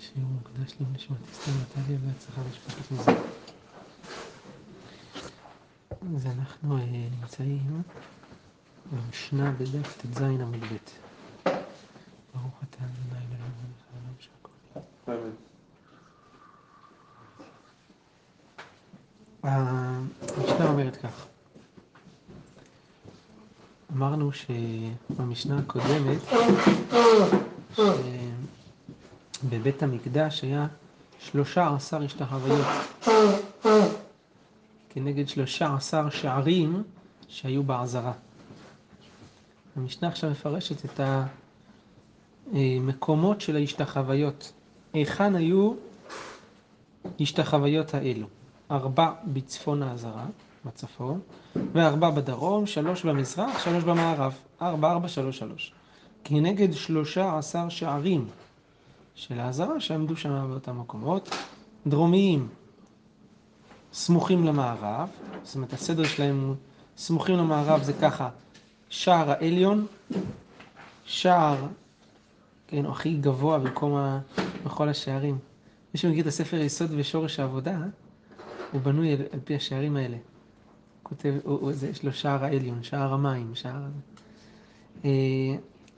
שיעור מוקדש לנשמת אסתר נטליה והצלחה משפחת מזה. אז אנחנו אה, נמצאים במשנה בדף ט"ז עמוד ב'. ברוך אתה ה' אלוהינו מלך העולם שהכל המשנה אומרת כך, אמרנו שבמשנה הקודמת שבבית המקדש היה שלושה עשר השתחוויות כנגד שלושה עשר שערים שהיו בעזרה. המשנה עכשיו מפרשת את המקומות של ההשתחוויות. היכן היו השתחוויות האלו? ארבע בצפון העזרה, בצפון, וארבע בדרום, שלוש במזרח, שלוש במערב. ארבע, ארבע, שלוש, שלוש. כנגד שלושה עשר שערים של העזרה שעמדו שם באותם מקומות. דרומיים, סמוכים למערב, זאת אומרת הסדר שלהם הוא סמוכים למערב זה ככה, שער העליון, שער, כן, הכי גבוה במקום ה... בכל השערים. מי שמכיר את הספר יסוד ושורש העבודה, הוא בנוי על, על פי השערים האלה. כותב, הוא, הוא, זה, יש לו שער העליון, שער המים, שער...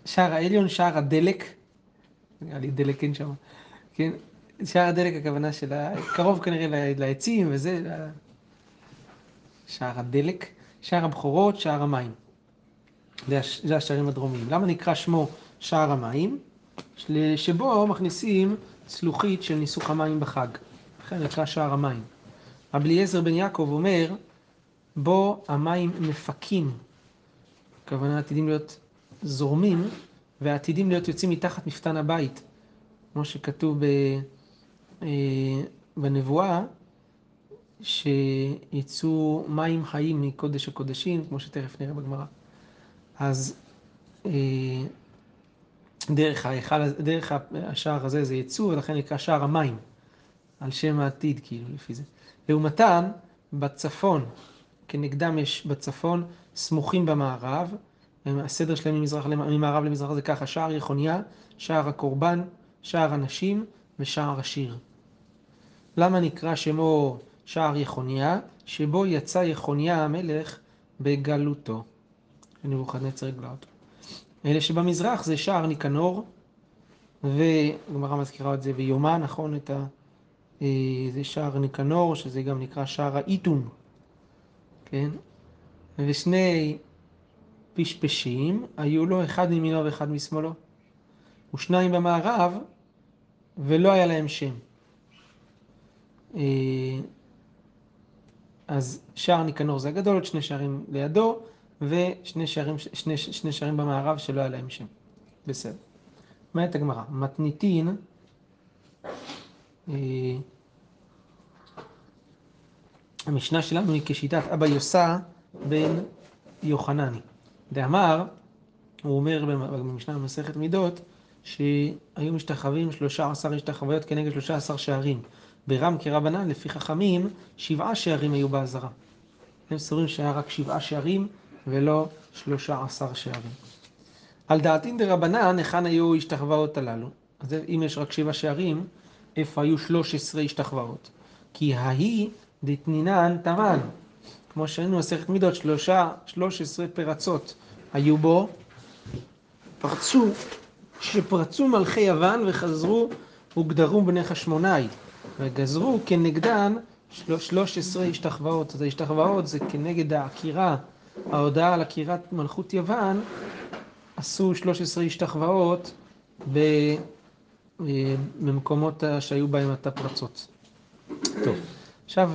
שער העליון, שער הדלק, נראה לי דלק אין שם, כן? שער הדלק הכוונה של. קרוב כנראה לעצים וזה, שער הדלק, שער הבכורות, שער המים. זה השערים הדרומיים. למה נקרא שמו שער המים? שבו מכניסים צלוחית של ניסוך המים בחג. לכן נקרא שער המים. רבי אליעזר בן יעקב אומר, בו המים מפקים, הכוונה עתידים להיות זורמים, ועתידים להיות יוצאים מתחת מפתן הבית, כמו שכתוב אה, בנבואה, שיצאו מים חיים מקודש הקודשים, כמו שתכף נראה בגמרא. אז אה, דרך, ההיכל, דרך השער הזה זה יצוא, ולכן נקרא שער המים, על שם העתיד, כאילו, לפי זה. לעומתן, בצפון, כנגדם יש בצפון, סמוכים במערב, הסדר שלהם ממזרח, ממערב למזרח זה ככה, שער יחוניה, שער הקורבן, שער הנשים ושער השיר. למה נקרא שמו שער יחוניה? שבו יצא יחוניה המלך בגלותו. נבוכדנצר הגלה אותו. אלה שבמזרח זה שער ניקנור, וגמרא מזכירה את זה ביומה, נכון? את ה... זה שער ניקנור, שזה גם נקרא שער האיתום, כן? ושני פשפשים, היו לו אחד מימינו ואחד משמאלו, ושניים במערב, ולא היה להם שם. אז שער ניקנור זה הגדול, עוד שני שערים לידו, ושני שערים, שני, שני שערים במערב שלא היה להם שם. בסדר. אומרת הגמרא, מתניתין, אה, המשנה שלנו היא כשיטת אבא יוסה בן יוחנני. דאמר, הוא אומר במשנה במסכת מידות, שהיו משתחווים שלושה עשר השתחוויות כנגד שלושה עשר שערים. ברם כרבנן, לפי חכמים, שבעה שערים היו בעזרה. הם סוברים שהיה רק שבעה שערים ולא שלושה עשר שערים. על דעתין דרבנן, היכן היו השתחוואות הללו? אז אם יש רק שבעה שערים, איפה היו שלוש עשרה השתחוואות? כי ההיא דתנינן תמן, כמו שהיינו מסכת מידות, שלושה, שלוש עשרה פרצות היו בו, פרצו, שפרצו מלכי יוון וחזרו וגדרו בני חשמונאי, וגזרו כנגדן שלוש עשרה השתחוואות. אז ההשתחוואות זה כנגד העקירה, ההודעה על עקירת מלכות יוון, עשו שלוש עשרה השתחוואות במקומות שהיו בהם את הפרצות. טוב. עכשיו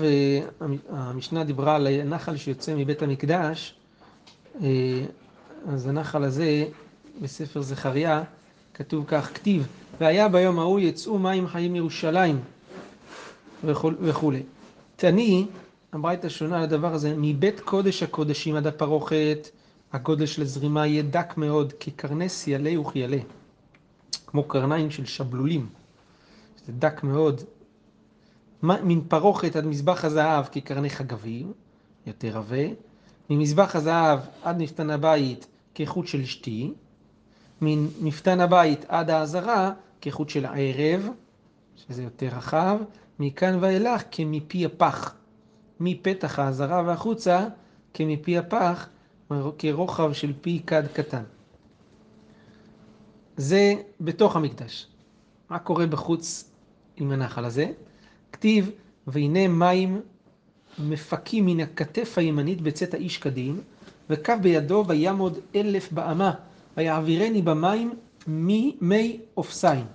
המשנה דיברה על הנחל שיוצא מבית המקדש, אז הנחל הזה בספר זכריה כתוב כך, כתיב, והיה ביום ההוא יצאו מים חיים מירושלים וכולי. תני, הברייתא שונה לדבר הזה, מבית קודש הקודשים עד הפרוכת, הגודל של הזרימה יהיה דק מאוד, כקרני סיילי וכיילה, כמו קרניים של שבלולים, זה דק מאוד, מן פרוכת עד מזבח הזהב כקרני חגבים, יותר עבה, ממזבח הזהב עד מפתן הבית כחוט של שתי, ממפתן הבית עד העזרה כחוט של הערב, שזה יותר רחב, מכאן ואילך כמפי הפח. מפתח העזרה והחוצה כמפי הפח, כרוחב של פי כד קטן. זה בתוך המקדש. מה קורה בחוץ עם הנחל הזה? כתיב, והנה מים מפקים מן הכתף הימנית בצאת האיש קדים, וקו בידו ויעמוד אלף באמה, ויעבירני במים ממי אופסיים.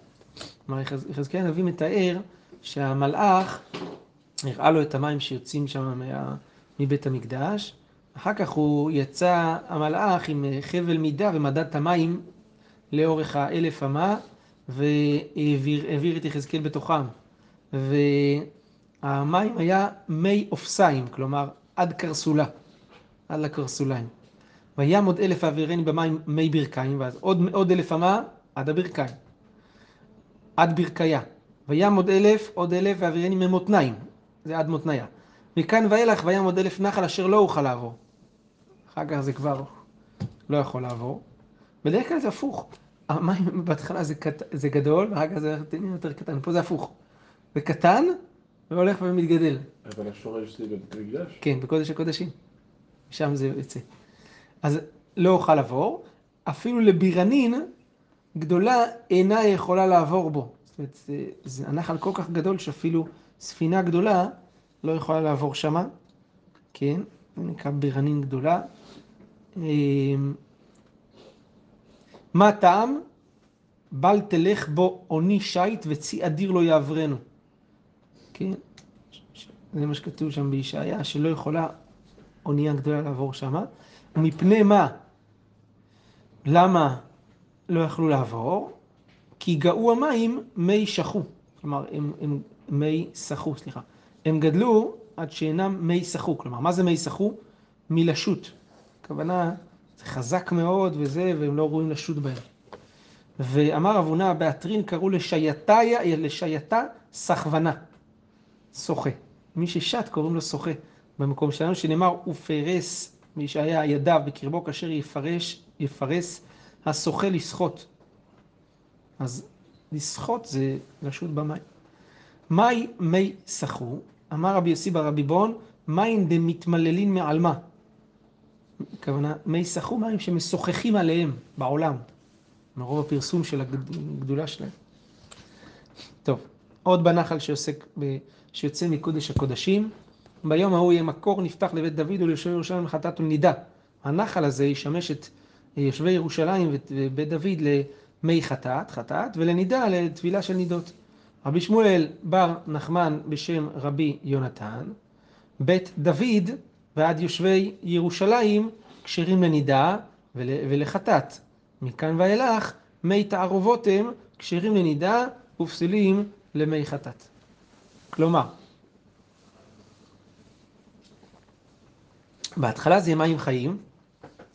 כלומר, יחזקאל הנביא מתאר שהמלאך הראה לו את המים שיוצאים שם מבית המקדש, אחר כך הוא יצא, המלאך, עם חבל מידה ומדד את המים לאורך האלף אמה, והעביר את יחזקאל בתוכם. והמים היה מי אופסיים, כלומר עד קרסולה, עד לקרסוליים. וים עוד אלף העבירני במים מי ברכיים, ואז עוד, עוד אלף אמה עד הברכיים. עד ברכיה. וים עוד אלף, עוד אלף והעבירני ממותניים, זה עד מותניה. מכאן ואילך וים עוד אלף נחל אשר לא אוכל לעבור. אחר כך זה כבר לא יכול לעבור. בדרך כלל זה הפוך. המים בהתחלה זה, קט... זה גדול, ואחר כך זה יותר קטן. פה זה הפוך. זה קטן, והולך ומתגדל. אבל השורש זה בבית המקדש? כן, בקודש הקודשים. שם זה יוצא. אז לא אוכל לעבור. אפילו לבירנין גדולה אינה יכולה לעבור בו. זאת אומרת, זה, זה הנחל כל כך גדול שאפילו ספינה גדולה לא יכולה לעבור שמה. כן, זה נקרא בירנין גדולה. אמ, מה טעם? בל תלך בו עוני שיט וצי אדיר לא יעברנו. כן? זה מה שכתוב שם בישעיה, שלא יכולה אונייה גדולה לעבור שמה. ומפני מה? למה לא יכלו לעבור? כי גאו המים מי שחו. כלומר, הם, הם מי סחו, סליחה. הם גדלו עד שאינם מי סחו. כלומר, מה זה מי סחו? מלשוט. הכוונה, זה חזק מאוד וזה, והם לא ראויים לשוט בהם. ואמר אבונה באתרין קראו לשייתה סחבנה, שוחה. מי ששט קוראים לו שוחה. במקום שלנו שנאמר ופרס, מי שהיה ידיו בקרבו כאשר יפרש, יפרס השוחה לשחות. אז לשחות זה לשוט במים. מאי מי סחו, אמר רבי יוסי ברבי בון, מים דמתמללין מעלמה. הכוונה, מי סחו מים שמשוחחים עליהם בעולם, מרוב הפרסום של הגדולה שלהם. טוב, עוד בנחל שעוסק, ב... שיוצא מקודש הקודשים, ביום ההוא יהיה מקור נפתח לבית דוד וליושבי ירושלים לחטאת ולנידה. הנחל הזה ישמש את יושבי ירושלים ובית דוד למי חטאת, חטאת, ולנידה לטבילה של נידות. רבי שמואל בר נחמן בשם רבי יונתן, בית דוד ועד יושבי ירושלים כשרים לנידה ול, ולחטאת. מכאן ואילך מי תערובות הם כשרים לנידה ופסילים למי חטאת. כלומר, בהתחלה זה מים חיים,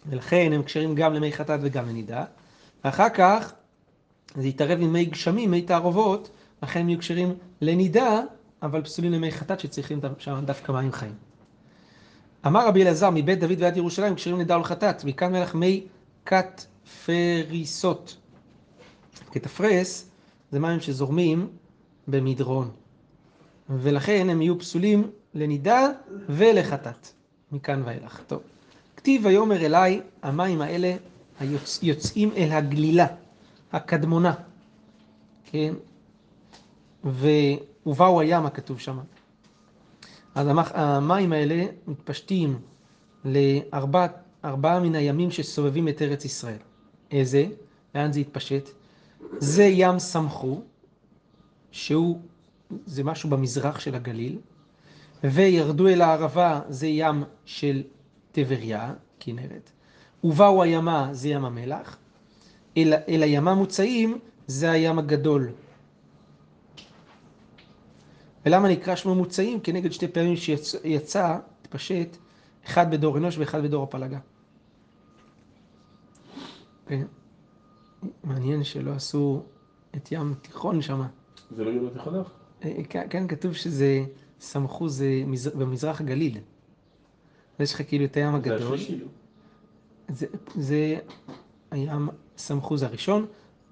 ולכן הם כשרים גם למי חטאת וגם לנידה, ואחר כך זה יתערב עם מי גשמים, מי תערובות, לכן הם יהיו כשרים לנידה, אבל פסולים למי חטאת שצריכים שם דווקא מים חיים. אמר רבי אלעזר, מבית דוד ועד ירושלים כשרים לנידה ולחטאת, מכאן מלך מי קטפריסות. קטפרס זה מים שזורמים במדרון, ולכן הם יהיו פסולים לנידה ולחטאת, מכאן ואילך. טוב. כתיב ויאמר אליי, המים האלה היוצ... יוצאים אל הגלילה, הקדמונה, כן? ובאו הימה כתוב שם. אז המים האלה מתפשטים לארבעה מן הימים שסובבים את ארץ ישראל. איזה? לאן זה התפשט? זה ים סמכו, שהוא, זה משהו במזרח של הגליל, וירדו אל הערבה, זה ים של טבריה, כנרת, ובאו הימה, זה ים המלח, אל, אל הימה מוצאים, זה הים הגדול. ולמה נקרא שמו מוצאים? כנגד שתי פעמים שיצא, התפשט, אחד בדור אנוש ואחד בדור הפלגה. כן. מעניין שלא עשו את ים תיכון שם. זה לא ים תיכון? אה, כן, כן, כתוב שזה, סמכו זה במזרח הגליל. יש לך כאילו את הים הגדול. זה השלישי. זה, זה הים, סמכו זה הראשון,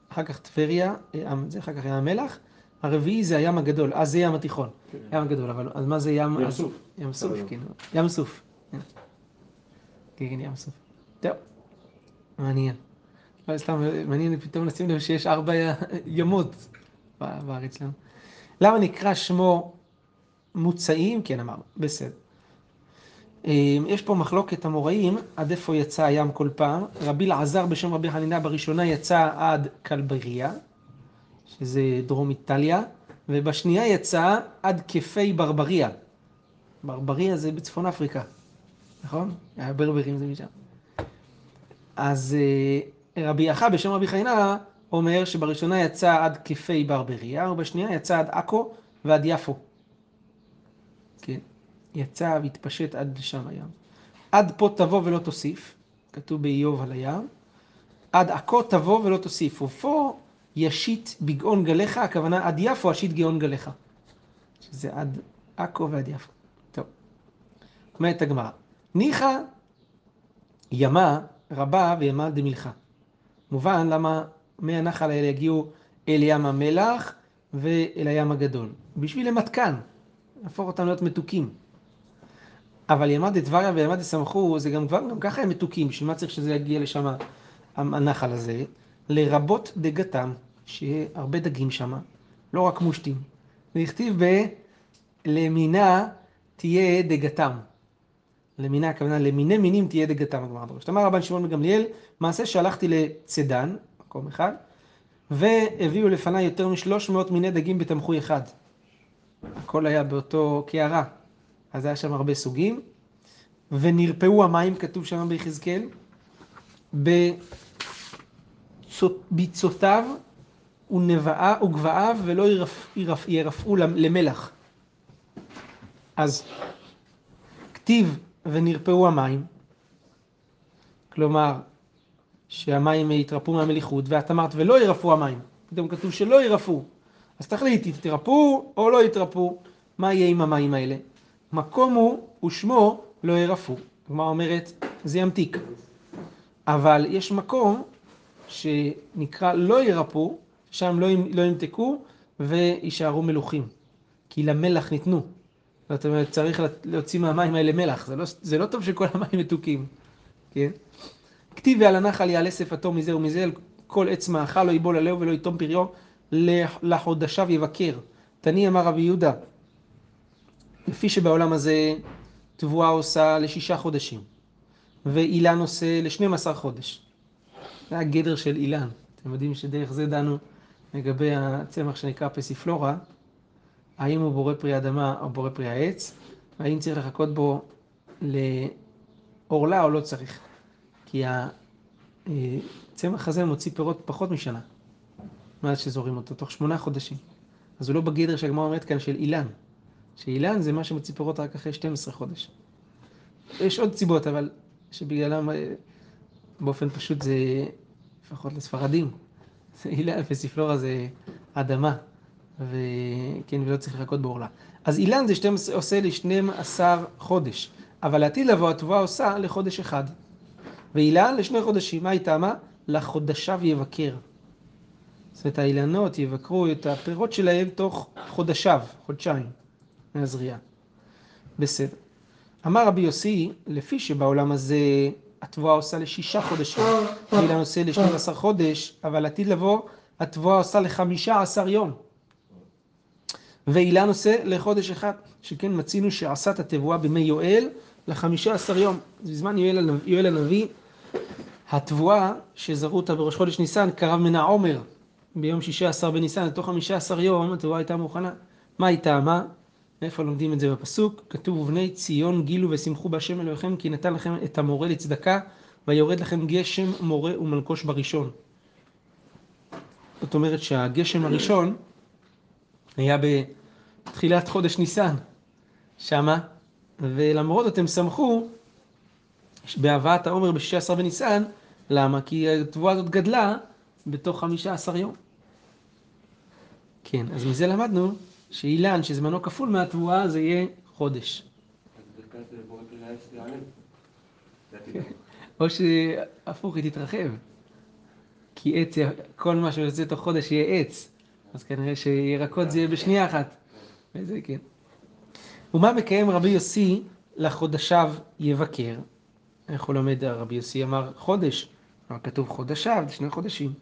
אחר כך טבריה, אה, זה אחר כך היה המלח, הרביעי זה הים הגדול, אז זה ים התיכון, כן. ים הגדול, אבל אז מה זה ים? ים סוף. ים סוף, ים. כן, ים סוף. כן, כן, ים סוף. טוב, מעניין. לא, סתם, מעניין פתאום לשים לב שיש ארבע ימות בארץ שלנו. למה נקרא שמו מוצאים? כן, אמרנו, בסדר. אה, יש פה מחלוקת המוראים, עד איפה יצא הים כל פעם. רבי אלעזר בשם רבי חנינה בראשונה יצא עד קלבריה, שזה דרום איטליה, ובשנייה יצא עד כפי ברבריה. ברבריה זה בצפון אפריקה, נכון? הברברים זה משם. אז אה, רבי יחא בשם רבי חנינה אומר שבראשונה יצא עד כפי ברבריה, ובשנייה יצא עד עכו ועד יפו. כן, יצא והתפשט עד לשם הים. עד פה תבוא ולא תוסיף, כתוב באיוב על הים. עד עכו תבוא ולא תוסיף, ופה ישית בגאון גליך, הכוונה עד יפו אשית גאון גליך. שזה עד עכו ועד יפו. טוב. אומרת הגמרא, ניחא ימה רבה וימה דמלכה. מובן למה מי הנחל האלה יגיעו אל ים המלח ואל הים הגדול. בשביל למתקן, להפוך אותם להיות מתוקים. אבל ימד דתבריה וימד דסמכו זה גם גם ככה הם מתוקים, בשביל מה צריך שזה יגיע לשם הנחל הזה? לרבות דגתם, שיהיה הרבה דגים שם, לא רק מושטים. נכתיב ב... למינה תהיה דגתם. למינה הכוונה למיני מינים תהיה דגתם, הגמרא דורשת. אמר רבן שמעון בגמליאל, מעשה שהלכתי לצידן, מקום אחד, והביאו לפניי יותר משלוש מאות מיני דגים בתמחוי אחד. הכל היה באותו קערה, אז היה שם הרבה סוגים, ונרפאו המים, כתוב שם ביחזקאל, בביצותיו ונבעה וגבעיו ולא ירפ, ירפ, ירפאו למלח. אז כתיב ונרפאו המים, כלומר שהמים יתרפאו מהמליחות, ואת אמרת ולא ירפאו המים, פתאום כתוב שלא ירפאו, אז תחליטי, תתרפאו או לא יתרפאו, מה יהיה עם המים האלה? מקום הוא ושמו לא ירפאו. הגמרא אומרת, זה ימתיק. אבל יש מקום שנקרא לא ירפאו, שם לא, לא ימתקו ויישארו מלוכים. כי למלח ניתנו. זאת אומרת, צריך להוציא מהמים האלה מלח. זה לא, זה לא טוב שכל המים מתוקים. כן? כתיב ועל הנחל יעלה שפתו מזה ומזה, על כל עץ מאכל לא יבול עליהו ולא יתום פריו, לחודשיו יבקר. תני אמר רבי יהודה, לפי שבעולם הזה תבואה עושה לשישה חודשים, ואילן עושה לשנים עשר חודש. זה הגדר של אילן. אתם יודעים שדרך זה דנו לגבי הצמח שנקרא פסיפלורה, האם הוא בורא פרי אדמה או בורא פרי העץ, והאם צריך לחכות בו לעורלה או לא צריך. כי הצמח הזה מוציא פירות פחות משנה, מאז שזורים אותו, תוך שמונה חודשים. אז הוא לא בגדר שהגמרא אומרת כאן של אילן. שאילן זה מה שמוציא פירות רק אחרי 12 חודש. יש עוד סיבות, אבל שבגללם באופן פשוט זה, לפחות לספרדים, זה אילן וסיפלורה זה אדמה, וכן, ולא צריך לחכות בעורלה. אז אילן זה 12, עושה ל-12 חודש, אבל לעתיד לבוא התבואה עושה לחודש אחד. ואילן לשני חודשים, מה היא טעמה? לחודשיו יבקר. זאת אומרת, האילנות יבקרו את הפירות שלהם תוך חודשיו, חודשיים. מהזריעה. בסדר. אמר רבי יוסי, לפי שבעולם הזה התבואה עושה לשישה חודשים, ואילן עושה לשנים עשר חודש, אבל עתיד לבוא, התבואה עושה לחמישה עשר יום. ואילן עושה לחודש אחד, שכן מצינו שעשת התבואה בימי יואל לחמישה עשר יום. בזמן יואל, יואל הנביא, התבואה שזרו אותה בראש חודש ניסן, קרב מן העומר, ביום שישה עשר בניסן, לתוך חמישה עשר יום, התבואה הייתה מוכנה. מה היא טעמה? מאיפה לומדים את זה בפסוק? כתוב, ובני ציון גילו ושמחו בהשם אלוהיכם, כי נתן לכם את המורה לצדקה, ויורד לכם גשם מורה ומלקוש בראשון. זאת אומרת שהגשם הראשון היה בתחילת חודש ניסן, שמה, ולמרות זאת הם שמחו בהבאת העומר בשישה עשר בניסן, למה? כי התבואה הזאת גדלה בתוך חמישה עשר יום. כן, אז מזה למדנו שאילן, שזמנו כפול מהתבואה, זה יהיה חודש. או שהפוך, היא תתרחב. כי עץ, כל מה שיוצא תוך חודש יהיה עץ. אז כנראה שירקות זה יהיה בשנייה אחת. וזה כן. ומה מקיים רבי יוסי לחודשיו יבקר? איך הוא לומד? רבי יוסי אמר חודש, אבל כתוב חודשיו, זה שני חודשים.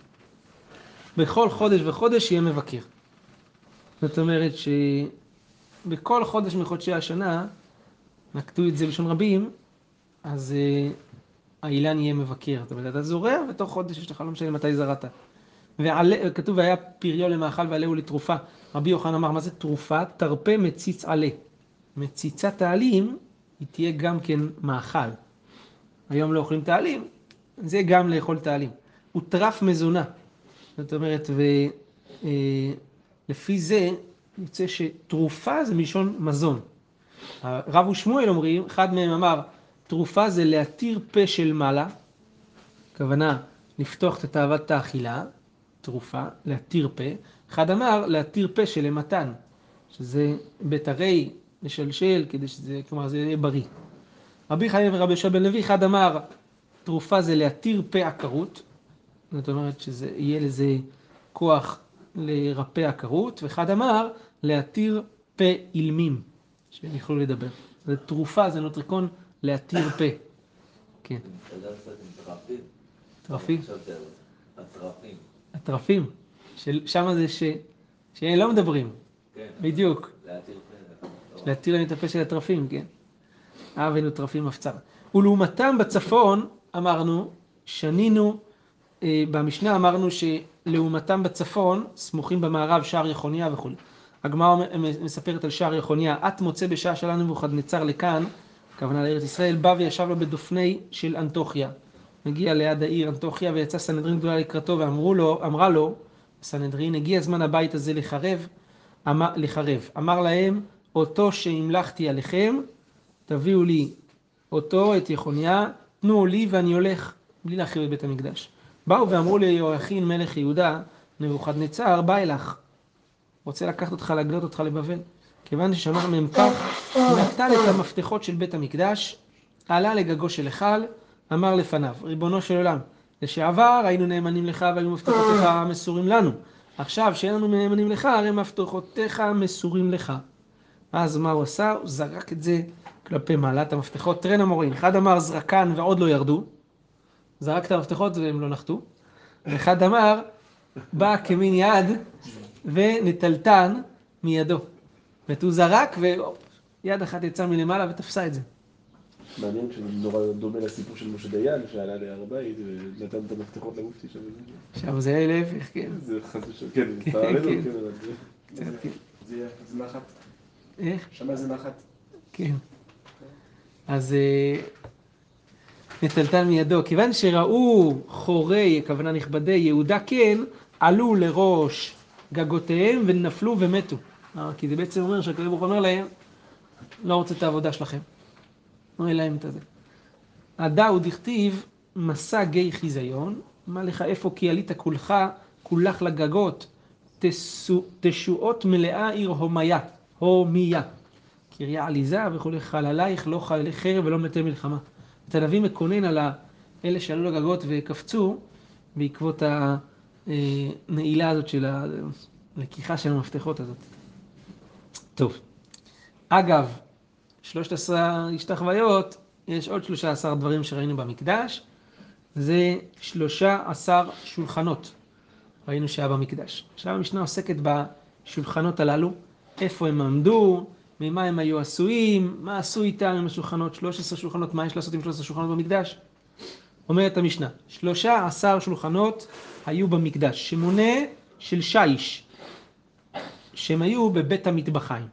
בכל חודש וחודש יהיה מבקר. זאת אומרת שבכל חודש מחודשי השנה, נקטו את זה בלשון רבים, אז uh, האילן יהיה מבקר. זאת אומרת, אתה זורע, ותוך חודש יש לך, לא משנה מתי זרעת. וכתוב, והיה פריו למאכל ועלהו לתרופה. רבי יוחנן אמר, מה זה תרופה? תרפה מציץ עלה. מציצת העלים, היא תהיה גם כן מאכל. היום לא אוכלים את העלים, זה גם לאכול את העלים. הוא טרף מזונה. זאת אומרת, ולפי אה, זה יוצא שתרופה זה מלשון מזון. הרב ושמואל אומרים, אחד מהם אמר, תרופה זה להתיר פה של מעלה, הכוונה לפתוח את תאוות האכילה, תרופה, להתיר פה. אחד אמר להתיר פה של למתן, שזה בית הרי, לשלשל, כדי שזה, כלומר זה יהיה בריא. רבי חיים ורבי יהושע בן לוי, אחד אמר תרופה זה להתיר פה עקרות, זאת אומרת שזה יהיה לזה כוח לרפא עקרות, ואחד אמר להתיר פה אילמים, שהם יוכלו לדבר. זה תרופה, זה נוטריקון להתיר פה. כן. טרפים? הטרפים. הטרפים. שם זה ש... שהם לא מדברים. כן. בדיוק. להתיר להם את הפה של הטרפים, כן. אבנו טרפים מפצר. ולעומתם בצפון, אמרנו, שנינו, אה, במשנה אמרנו שלעומתם בצפון, סמוכים במערב שער יחוניה וכו'. הגמרא מספרת על שער יחוניה, את מוצא בשעה שלנו נבוכדנצר לכאן, הכוונה לארץ ישראל, בא וישב לו בדופני של אנטוכיה. מגיע ליד העיר אנטוכיה ויצא סנהדרין גדולה לקראתו ואמרו לו, אמרה לו, סנהדרין, הגיע זמן הבית הזה לחרב, אמר, לחרב. אמר להם, אותו שהמלכתי עליכם, תביאו לי אותו, את יחוניה, תנו לי ואני הולך, בלי להחריב את בית המקדש. באו ואמרו ליהואכין מלך יהודה, נבוכדנצר, בא אלך. רוצה לקחת אותך, להגלות אותך לבבל. כיוון ששמע מהם כך, נטל את המפתחות של בית המקדש, עלה לגגו של היכל, אמר לפניו, ריבונו של עולם, לשעבר היינו נאמנים לך והיו מפתחותיך מסורים לנו. עכשיו שאין לנו נאמנים לך, הרי מפתחותיך מסורים לך. אז מה הוא עשה? הוא זרק את זה כלפי מעלת המפתחות. טרן המורים, אחד אמר זרקן ועוד לא ירדו, זרק את המפתחות והם לא נחתו, ואחד אמר, בא כמין יד ונטלטן מידו. זאת הוא זרק ויד אחת יצאה מלמעלה ותפסה את זה. מעניין שזה נורא דומה לסיפור של משה דיין שעלה להר הבית ונתן את המפתחות למופתי שם. שם זה היה להפך, כן. זה חס ושלום, כן, זה פערנו, כן. זה נחת. איך? שם זה נחת. כן. אז אה, נטלטל מידו. כיוון שראו חורי, הכוונה נכבדי, יהודה כן, עלו לראש גגותיהם ונפלו ומתו. אה, כי זה בעצם אומר שהקדוש ברוך הוא אומר להם, לא רוצה את העבודה שלכם. אומר להם את זה. הדא הוא דכתיב, מסע גיא חיזיון, מה לך איפה כי עלית כולך, כולך לגגות, תשועות מלאה עיר הומיה, הומיה. קריה עליזה וכולי, חללייך לא חללי חרב ולא מתי מלחמה. את הנביא מקונן על אלה שעלו לגגות וקפצו בעקבות הנעילה הזאת של הלקיחה של המפתחות הזאת. טוב, אגב, שלושת עשרה השתחוויות, יש עוד שלושה עשר דברים שראינו במקדש, זה שלושה עשר שולחנות, ראינו שהיה במקדש. עכשיו המשנה עוסקת בשולחנות הללו, איפה הם עמדו, ממה הם היו עשויים, מה עשו איתם עם השולחנות, 13 שולחנות, מה יש לעשות עם 13 שולחנות במקדש? אומרת המשנה, שלושה עשר שולחנות היו במקדש, שמונה של שיש, שהם היו בבית המטבחיים,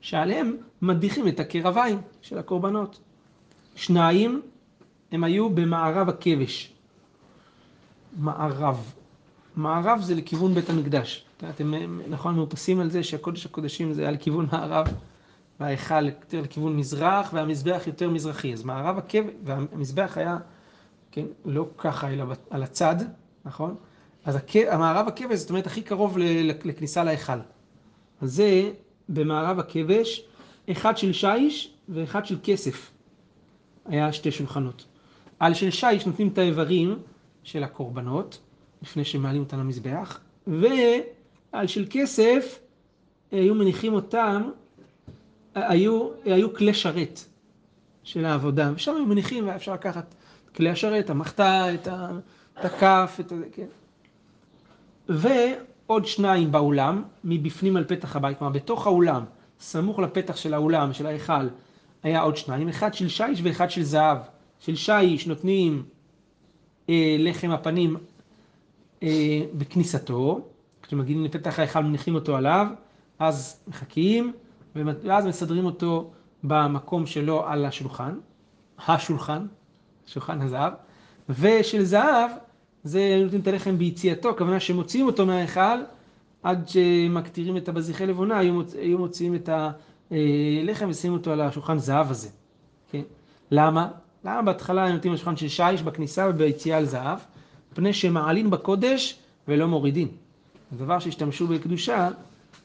שעליהם מדיחים את הקרביים של הקורבנות. שניים, הם היו במערב הכבש. מערב. מערב זה לכיוון בית המקדש. אתם נכון מאופסים על זה שהקודש הקודשים זה על כיוון מערב, וההיכל יותר לכיוון מזרח, והמזבח יותר מזרחי. אז מערב הכבש, והמזבח היה, כן, לא ככה, אלא על הצד, נכון? אז הכ... המערב הכבש, זאת אומרת, הכי קרוב לכניסה להיכל. אז זה במערב הכבש, אחד של שיש ואחד של כסף. היה שתי שולחנות. על של שיש נותנים את האיברים של הקורבנות, לפני שמעלים אותם למזבח, ועל של כסף היו מניחים אותם, היו, היו כלי שרת של העבודה, ושם היו מניחים, והיה אפשר לקחת את כלי השרת, המחתה, את, הכף, את ה... כן. ועוד שניים באולם, מבפנים על פתח הבית, כלומר בתוך האולם, סמוך לפתח של האולם, של ההיכל, היה עוד שניים, אחד של שיש ואחד של זהב. של שיש נותנים אה, לחם הפנים אה, בכניסתו, כשמגיעים לפתח ההיכל מניחים אותו עליו, אז מחכים, ואז מסדרים אותו במקום שלו על השולחן, השולחן, שולחן הזהב, ושל זהב זה נותנים את הלחם ביציאתו, הכוונה שמוציאים אותו מההיכל עד שמקטירים את הבזיחי לבונה, היו, מוצ... היו מוציאים את הלחם ושמים אותו על השולחן זהב הזה. כן? למה? למה בהתחלה הם נותנים לשולחן של שיש בכניסה וביציאה על זהב? מפני שמעלים בקודש ולא מורידים. דבר שהשתמשו בקדושה,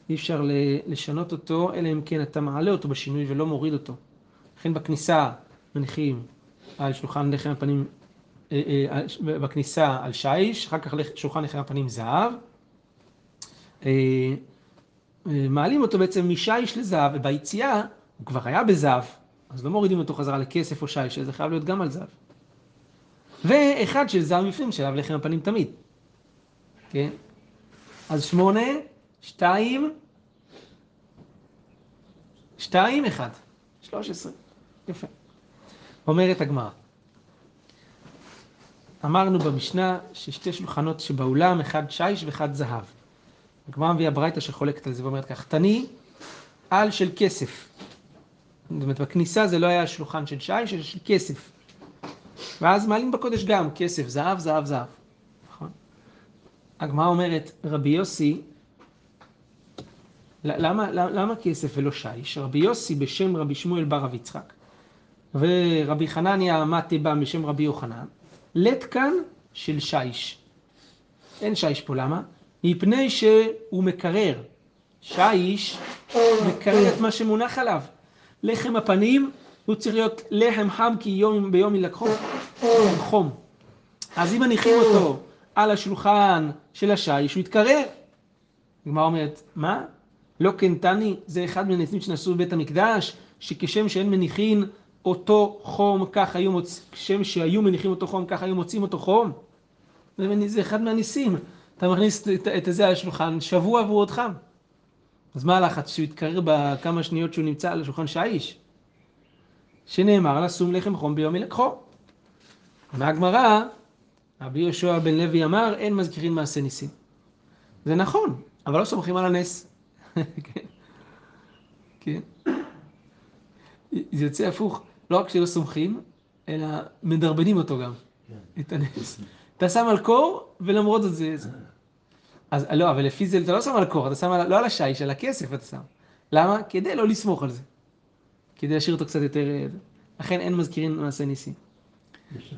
אי אפשר לשנות אותו, אלא אם כן אתה מעלה אותו בשינוי ולא מוריד אותו. לכן בכניסה מניחים על שולחן לחם הפנים, אה, אה, בכניסה על שיש, אחר כך שולחן לחם הפנים זהב. אה, מעלים אותו בעצם משיש לזהב, וביציאה הוא כבר היה בזהב, אז לא מורידים אותו חזרה לכסף או שיש, זה חייב להיות גם על זהב. ואחד של זהב בפנים, שעליו לחם הפנים תמיד. כן? אז שמונה, שתיים, שתיים, אחד. שלוש עשרה. יפה. אומרת הגמרא. אמרנו במשנה ששתי שולחנות שבאולם, אחד שיש ואחד זהב. הגמרא מביאה ברייתא שחולקת על זה ואומרת כך, תני על של כסף. זאת אומרת, בכניסה זה לא היה שולחן של שיש, אלא של כסף. ואז מעלים בקודש גם כסף, זהב, זהב, זהב. הגמרא אומרת, רבי יוסי, למה, למה כסף ולא שיש? רבי יוסי בשם רבי שמואל בר רב יצחק, ורבי חנניה מתי בא בשם רבי יוחנן, לט כאן של שיש. אין שיש פה, למה? מפני שהוא מקרר. שיש מקרר את מה שמונח עליו. לחם הפנים הוא צריך להיות לחם חם כי יום ביום ילקחו חום. אז אם מניחים אותו על השולחן של השיש, הוא יתקרר. הגמרא אומרת, מה? לא קנטני, זה אחד מהניסים שנעשו בבית המקדש, שכשם שאין מניחין אותו חום, כך היו מוצאים, כשם שהיו מניחים אותו חום, כך היו מוצאים אותו חום. זה אחד מהניסים. אתה מכניס את זה על השולחן, שבוע והוא עוד חם. אז מה הלחץ? שהוא יתקרר בכמה שניות שהוא נמצא על השולחן שיש? שנאמר לשום לחם חום ביום ילקחו. מהגמרא, רבי יהושע בן לוי אמר, אין מזכירים מעשה ניסים. זה נכון, אבל לא סומכים על הנס. כן. כן. זה יוצא הפוך, לא רק שלא סומכים, אלא מדרבנים אותו גם, כן. את הנס. אתה שם על קור, ולמרות זאת זה... אז לא, אבל לפי זה אתה לא שם על קור, אתה שם על, לא על השיש, על הכסף אתה שם. למה? כדי לא לסמוך על זה. כדי להשאיר אותו קצת יותר... לכן אין מזכירים מעשה ניסים.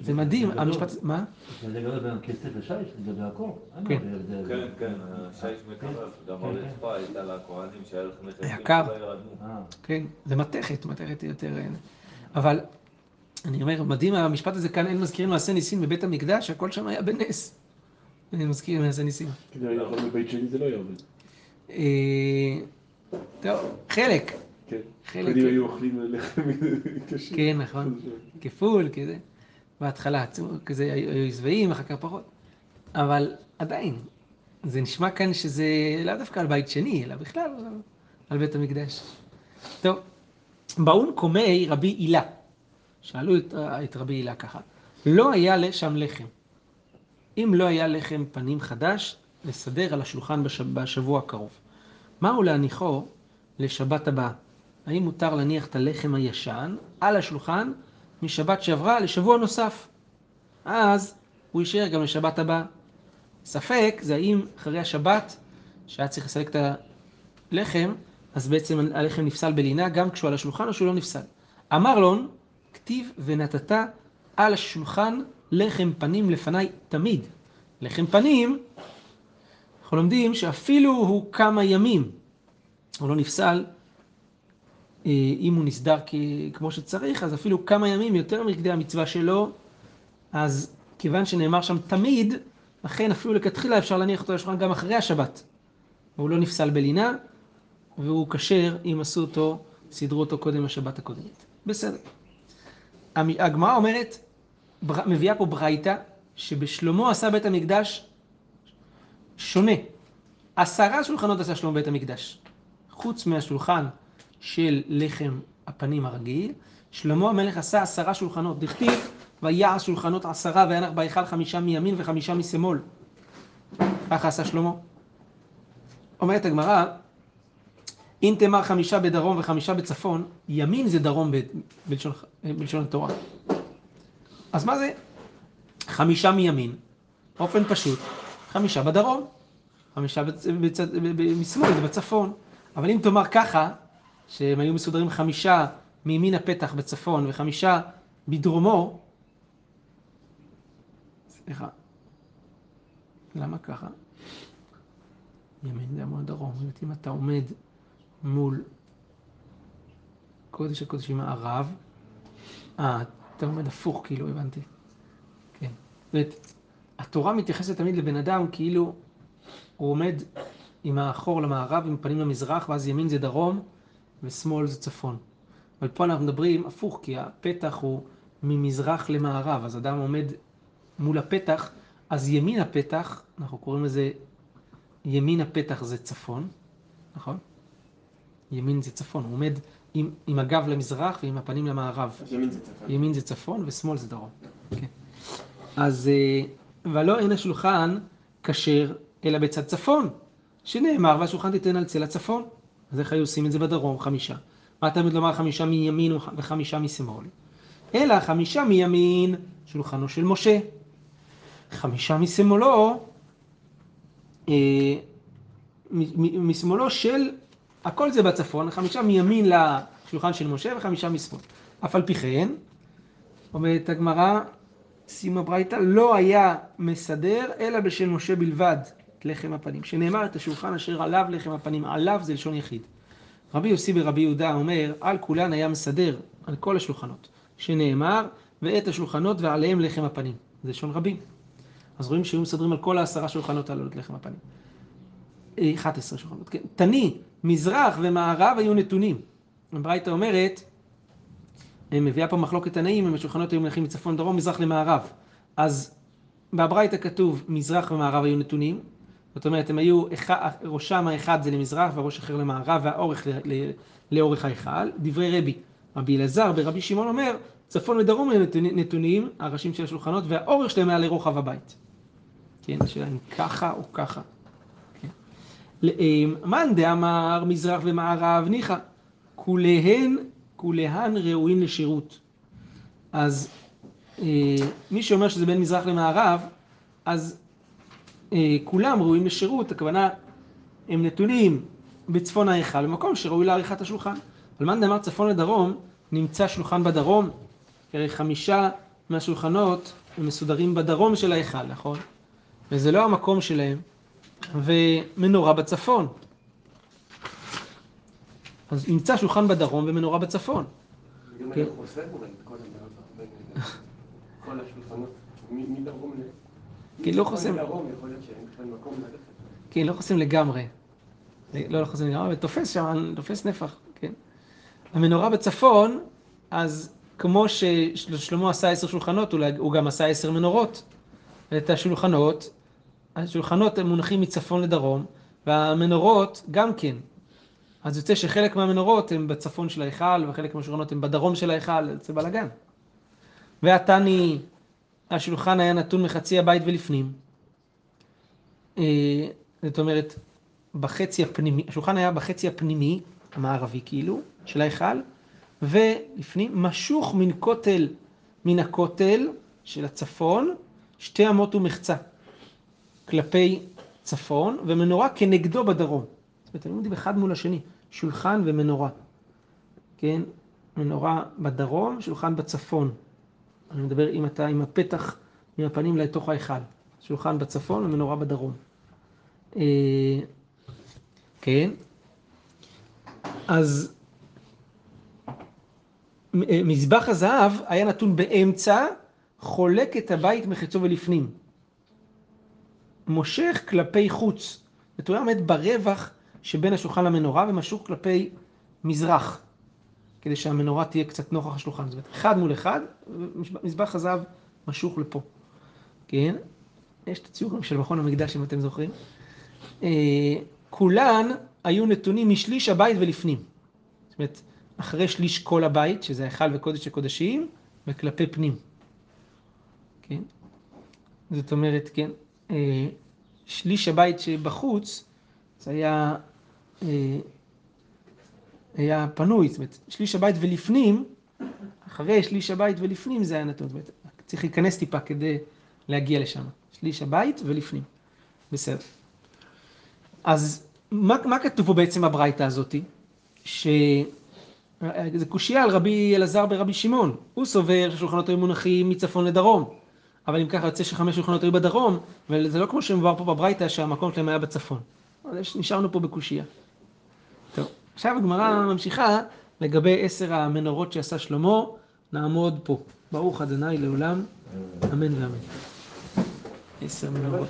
זה מדהים, המשפט... מה? זה גדול בין כסף לשיש, לגבי הקור. כן, כן, כן, השיש מקרב, גם הרצפה הייתה לכהנים שהיה לך נכסים יקר. כן, זה מתכת, מתכת יותר... אבל אני אומר, מדהים המשפט הזה כאן, אין מזכירים מעשה ניסים בבית המקדש, הכל שם היה בנס. אני מזכיר מעשה ניסים. כדי לאכול בבית שני זה לא יעבוד. טוב, חלק. כן. חלק. היו אוכלים לחם קשה. כן, נכון. כפול, כזה. בהתחלה כזה היו שבעים, אחר כך פחות. אבל עדיין, זה נשמע כאן שזה לאו דווקא על בית שני, אלא בכלל על בית המקדש. טוב, באון קומי רבי הילה, שאלו את, את רבי הילה ככה, לא היה שם לחם. אם לא היה לחם פנים חדש, לסדר על השולחן בשבוע הקרוב. מהו להניחו לשבת הבאה? האם מותר להניח את הלחם הישן על השולחן משבת שעברה לשבוע נוסף? אז הוא יישאר גם לשבת הבאה. ספק זה האם אחרי השבת, שהיה צריך לסלק את הלחם, אז בעצם הלחם נפסל בלינה גם כשהוא על השולחן או שהוא לא נפסל. אמר לון, כתיב ונתת על השולחן לחם פנים לפניי תמיד. לחם פנים, אנחנו לומדים שאפילו הוא כמה ימים, הוא לא נפסל, אם הוא נסדר כמו שצריך, אז אפילו כמה ימים יותר מכדי המצווה שלו, אז כיוון שנאמר שם תמיד, לכן אפילו לכתחילה אפשר להניח אותו על השולחן גם אחרי השבת. והוא לא נפסל בלינה, והוא כשר אם עשו אותו, סידרו אותו קודם השבת הקודמת. בסדר. הגמרא אומרת, מביאה פה ברייתא, שבשלמה עשה בית המקדש שונה. עשרה שולחנות עשה שלמה בית המקדש. חוץ מהשולחן של לחם הפנים הרגיל, שלמה המלך עשה עשרה שולחנות. דכתיב, ויעש שולחנות עשרה וינח בהיכל חמישה מימין וחמישה משמאל. ככה עשה שלמה. אומרת הגמרא, אם תאמר חמישה בדרום וחמישה בצפון, ימין זה דרום ב- בלשון, בלשון התורה. אז מה זה? חמישה מימין, באופן פשוט, חמישה בדרום, חמישה בצ... בצ... משמאל, זה בצפון. אבל אם תאמר ככה, שהם היו מסודרים חמישה מימין הפתח בצפון וחמישה בדרומו, סליחה, למה ככה? ימין זה המון דרום, זאת אם אתה עומד מול קודש הקודשים הערב, אה, אתה עומד הפוך, כאילו, הבנתי. כן. זאת אומרת, התורה מתייחסת תמיד לבן אדם כאילו הוא עומד עם האחור למערב, עם פנים למזרח, ואז ימין זה דרום ושמאל זה צפון. אבל פה אנחנו מדברים הפוך, כי הפתח הוא ממזרח למערב, אז אדם עומד מול הפתח, אז ימין הפתח, אנחנו קוראים לזה, ימין הפתח זה צפון, נכון? ימין זה צפון, הוא עומד עם, עם הגב למזרח ועם הפנים למערב. ימין זה צפון. ימין זה צפון ושמאל זה דרום. כן. אז, אה, ולא אין השולחן כשר אלא בצד צפון, שנאמר והשולחן תיתן על צל הצפון. אז איך היו עושים את זה בדרום? חמישה. מה תמיד לומר חמישה מימין וחמישה משמאל? אלא חמישה מימין שולחנו של משה. חמישה משמאלו, אה, משמאלו של, הכל זה בצפון, חמישה מימין לשולחן של משה וחמישה משמאל. אף על פי כן, אומרת הגמרא, סיום הברייתא, לא היה מסדר אלא בשל משה בלבד לחם הפנים. שנאמר את השולחן אשר עליו לחם הפנים, עליו זה לשון יחיד. רבי יוסי ברבי יהודה אומר, על כולן היה מסדר, על כל השולחנות. שנאמר, ואת השולחנות ועליהם לחם הפנים. זה לשון רבים. אז רואים שהיו מסדרים על כל העשרה שולחנות הללו את לחם הפנים. אה, 11 שולחנות, כן. תני, מזרח ומערב היו נתונים. הברייתא אומרת, אה, מביאה פה מחלוקת תנאים, אם השולחנות היו מונחים מצפון דרום, מזרח למערב. אז בברייתא כתוב מזרח ומערב היו נתונים, זאת אומרת, הם היו, ראשם האחד זה למזרח והראש אחר למערב והאורך לאורך ההיכל. דברי רבי, רבי אלעזר ברבי שמעון אומר, צפון ודרום היו נתונים- הראשים של השולחנות, והאורך שלהם היה לרוחב הבית. כן, השאלה אם ככה או ככה. כן. אה, מאן דאמר מזרח ומערב ניחא, כוליהן, כוליהן ראויים לשירות. אז אה, מי שאומר שזה בין מזרח למערב, אז כולם ראויים לשירות, הכוונה, הם נתונים בצפון ההיכל, במקום שראוי לעריכת השולחן. אבל מאן דאמר צפון לדרום, נמצא שולחן בדרום, הרי חמישה מהשולחנות הם מסודרים בדרום של ההיכל, נכון? וזה לא המקום שלהם, ומנורה בצפון. אז נמצא שולחן בדרום ומנורה בצפון. גם כל השולחנות, מדרום ל... כן, לא חוסם. כן, לא חוסם לגמרי. לא, חוסם לגמרי, אבל תופס שם, תופס נפח, כן. המנורה בצפון, אז כמו ששלמה עשה עשר שולחנות, הוא גם עשה עשר מנורות. את השולחנות, השולחנות הם מונחים מצפון לדרום, והמנורות גם כן. אז יוצא שחלק מהמנורות הם בצפון של ההיכל, וחלק מהשולחנות הם בדרום של ההיכל, זה בלאגן. והתני, השולחן היה נתון מחצי הבית ולפנים. אה, זאת אומרת, בחצי הפנימי, השולחן היה בחצי הפנימי, המערבי כאילו, של ההיכל, ולפנים משוך מן כותל, מן הכותל של הצפון, שתי אמות ומחצה, כלפי צפון, ומנורה כנגדו בדרום. זאת אומרת, הם עומדים אחד מול השני, שולחן ומנורה. כן? מנורה בדרום, שולחן בצפון. אני מדבר אם אתה עם הפתח, עם הפנים לתוך ההיכל. שולחן בצפון ומנורה בדרום. אה, כן. אז אה, מזבח הזהב היה נתון באמצע, חולק את הבית מחצו ולפנים. מושך כלפי חוץ. אומרת, עומד ברווח שבין השולחן למנורה ומשוך כלפי מזרח, כדי שהמנורה תהיה קצת נוכח השולחן. זאת אומרת, אחד מול אחד, ומזבח הזהב משוך לפה. כן? יש את הציור גם של מכון המקדש, אם אתם זוכרים. אה, כולן היו נתונים משליש הבית ולפנים. זאת אומרת, אחרי שליש כל הבית, שזה ההיכל וקודש הקודשים, וכלפי פנים. כן? זאת אומרת, כן, אה, שליש הבית שבחוץ, זה היה, אה, היה פנוי, זאת אומרת, שליש הבית ולפנים, אחרי שליש הבית ולפנים זה היה נתון, זאת אומרת, צריך להיכנס טיפה כדי להגיע לשם. שליש הבית ולפנים. בסדר. אז מה, מה כתוב פה בעצם בברייתא הזאתי? ש... זה קושייה על רבי אלעזר ברבי שמעון. הוא סובר שהשולחנות היו מונחים מצפון לדרום. אבל אם ככה יוצא שחמש שולחנות היו בדרום, וזה לא כמו שמובהר פה בברייתא שהמקום שלהם היה בצפון. אז נשארנו פה בקושייה. טוב, עכשיו הגמרא ממשיכה לגבי עשר המנורות שעשה שלמה, נעמוד פה. ברוך ה' לעולם, אמן ואמן. עשר מנורות.